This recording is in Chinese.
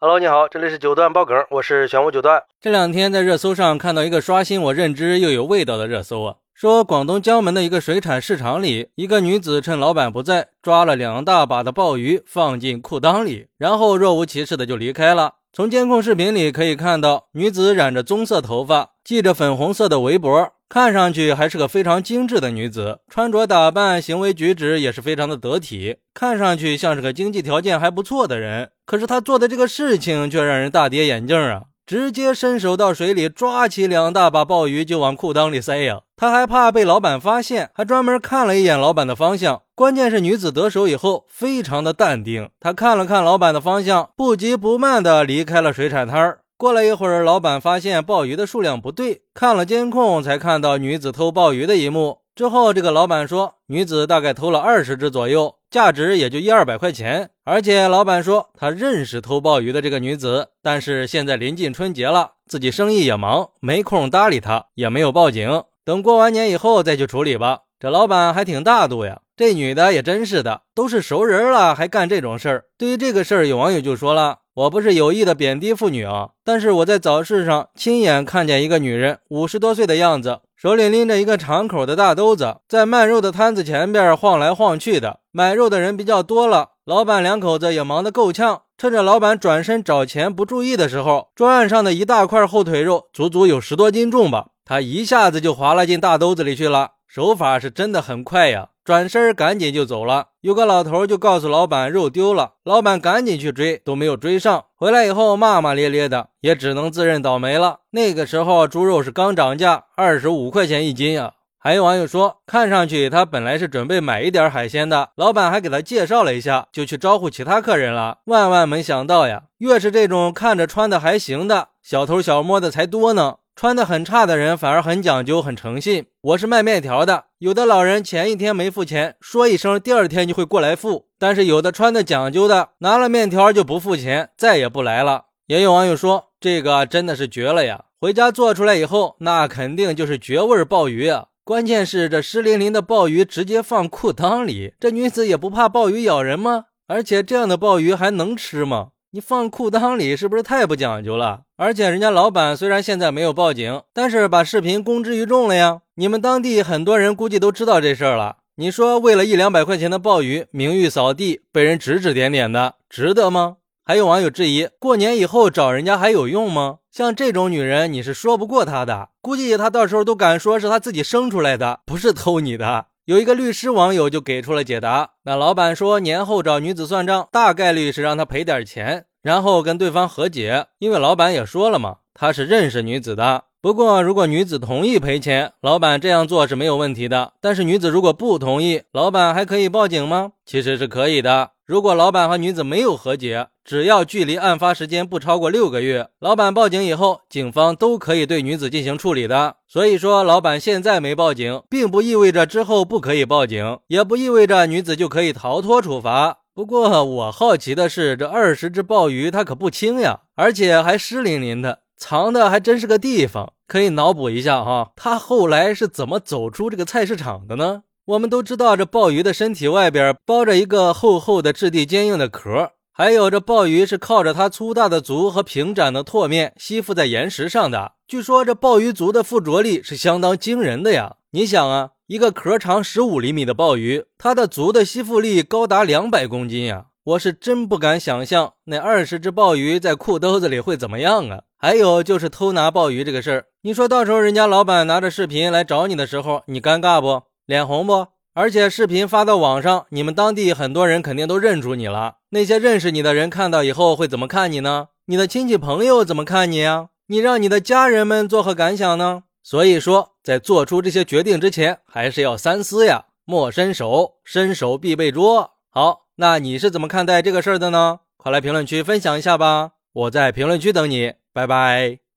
Hello，你好，这里是九段爆梗，我是玄武九段。这两天在热搜上看到一个刷新我认知又有味道的热搜啊，说广东江门的一个水产市场里，一个女子趁老板不在，抓了两大把的鲍鱼放进裤裆里，然后若无其事的就离开了。从监控视频里可以看到，女子染着棕色头发，系着粉红色的围脖。看上去还是个非常精致的女子，穿着打扮、行为举止也是非常的得体，看上去像是个经济条件还不错的人。可是他做的这个事情却让人大跌眼镜啊！直接伸手到水里抓起两大把鲍鱼就往裤裆里塞呀！他还怕被老板发现，还专门看了一眼老板的方向。关键是女子得手以后非常的淡定，她看了看老板的方向，不急不慢的离开了水产摊儿。过了一会儿，老板发现鲍鱼的数量不对，看了监控才看到女子偷鲍鱼的一幕。之后，这个老板说，女子大概偷了二十只左右，价值也就一二百块钱。而且，老板说他认识偷鲍鱼的这个女子，但是现在临近春节了，自己生意也忙，没空搭理她，也没有报警，等过完年以后再去处理吧。这老板还挺大度呀。这女的也真是的，都是熟人了，还干这种事儿。对于这个事儿，有网友就说了。我不是有意的贬低妇女啊，但是我在早市上亲眼看见一个女人，五十多岁的样子，手里拎着一个敞口的大兜子，在卖肉的摊子前边晃来晃去的。买肉的人比较多了，老板两口子也忙得够呛。趁着老板转身找钱不注意的时候，桌案上的一大块后腿肉，足足有十多斤重吧，他一下子就划拉进大兜子里去了，手法是真的很快呀。转身赶紧就走了。有个老头就告诉老板肉丢了，老板赶紧去追，都没有追上。回来以后骂骂咧咧的，也只能自认倒霉了。那个时候猪肉是刚涨价，二十五块钱一斤啊。还有网友说，看上去他本来是准备买一点海鲜的，老板还给他介绍了一下，就去招呼其他客人了。万万没想到呀，越是这种看着穿的还行的小偷小摸的才多呢。穿的很差的人反而很讲究、很诚信。我是卖面条的，有的老人前一天没付钱，说一声，第二天就会过来付。但是有的穿的讲究的，拿了面条就不付钱，再也不来了。也有网友说，这个真的是绝了呀！回家做出来以后，那肯定就是绝味鲍鱼啊！关键是这湿淋淋的鲍鱼直接放裤裆里，这女子也不怕鲍鱼咬人吗？而且这样的鲍鱼还能吃吗？你放裤裆里是不是太不讲究了？而且人家老板虽然现在没有报警，但是把视频公之于众了呀。你们当地很多人估计都知道这事儿了。你说为了一两百块钱的鲍鱼，名誉扫地，被人指指点点的，值得吗？还有网友质疑，过年以后找人家还有用吗？像这种女人，你是说不过她的。估计她到时候都敢说是她自己生出来的，不是偷你的。有一个律师网友就给出了解答。那老板说，年后找女子算账，大概率是让她赔点钱，然后跟对方和解。因为老板也说了嘛，他是认识女子的。不过，如果女子同意赔钱，老板这样做是没有问题的。但是，女子如果不同意，老板还可以报警吗？其实是可以的。如果老板和女子没有和解，只要距离案发时间不超过六个月，老板报警以后，警方都可以对女子进行处理的。所以说，老板现在没报警，并不意味着之后不可以报警，也不意味着女子就可以逃脱处罚。不过，我好奇的是，这二十只鲍鱼它可不轻呀，而且还湿淋淋的，藏的还真是个地方。可以脑补一下哈，他后来是怎么走出这个菜市场的呢？我们都知道，这鲍鱼的身体外边包着一个厚厚的、质地坚硬的壳，还有这鲍鱼是靠着它粗大的足和平展的唾面吸附在岩石上的。据说这鲍鱼足的附着力是相当惊人的呀！你想啊，一个壳长十五厘米的鲍鱼，它的足的吸附力高达两百公斤呀！我是真不敢想象那二十只鲍鱼在裤兜子里会怎么样啊！还有就是偷拿鲍鱼这个事儿，你说到时候人家老板拿着视频来找你的时候，你尴尬不？脸红不？而且视频发到网上，你们当地很多人肯定都认出你了。那些认识你的人看到以后会怎么看你呢？你的亲戚朋友怎么看你呀？你让你的家人们作何感想呢？所以说，在做出这些决定之前，还是要三思呀。莫伸手，伸手必被捉。好，那你是怎么看待这个事儿的呢？快来评论区分享一下吧，我在评论区等你，拜拜。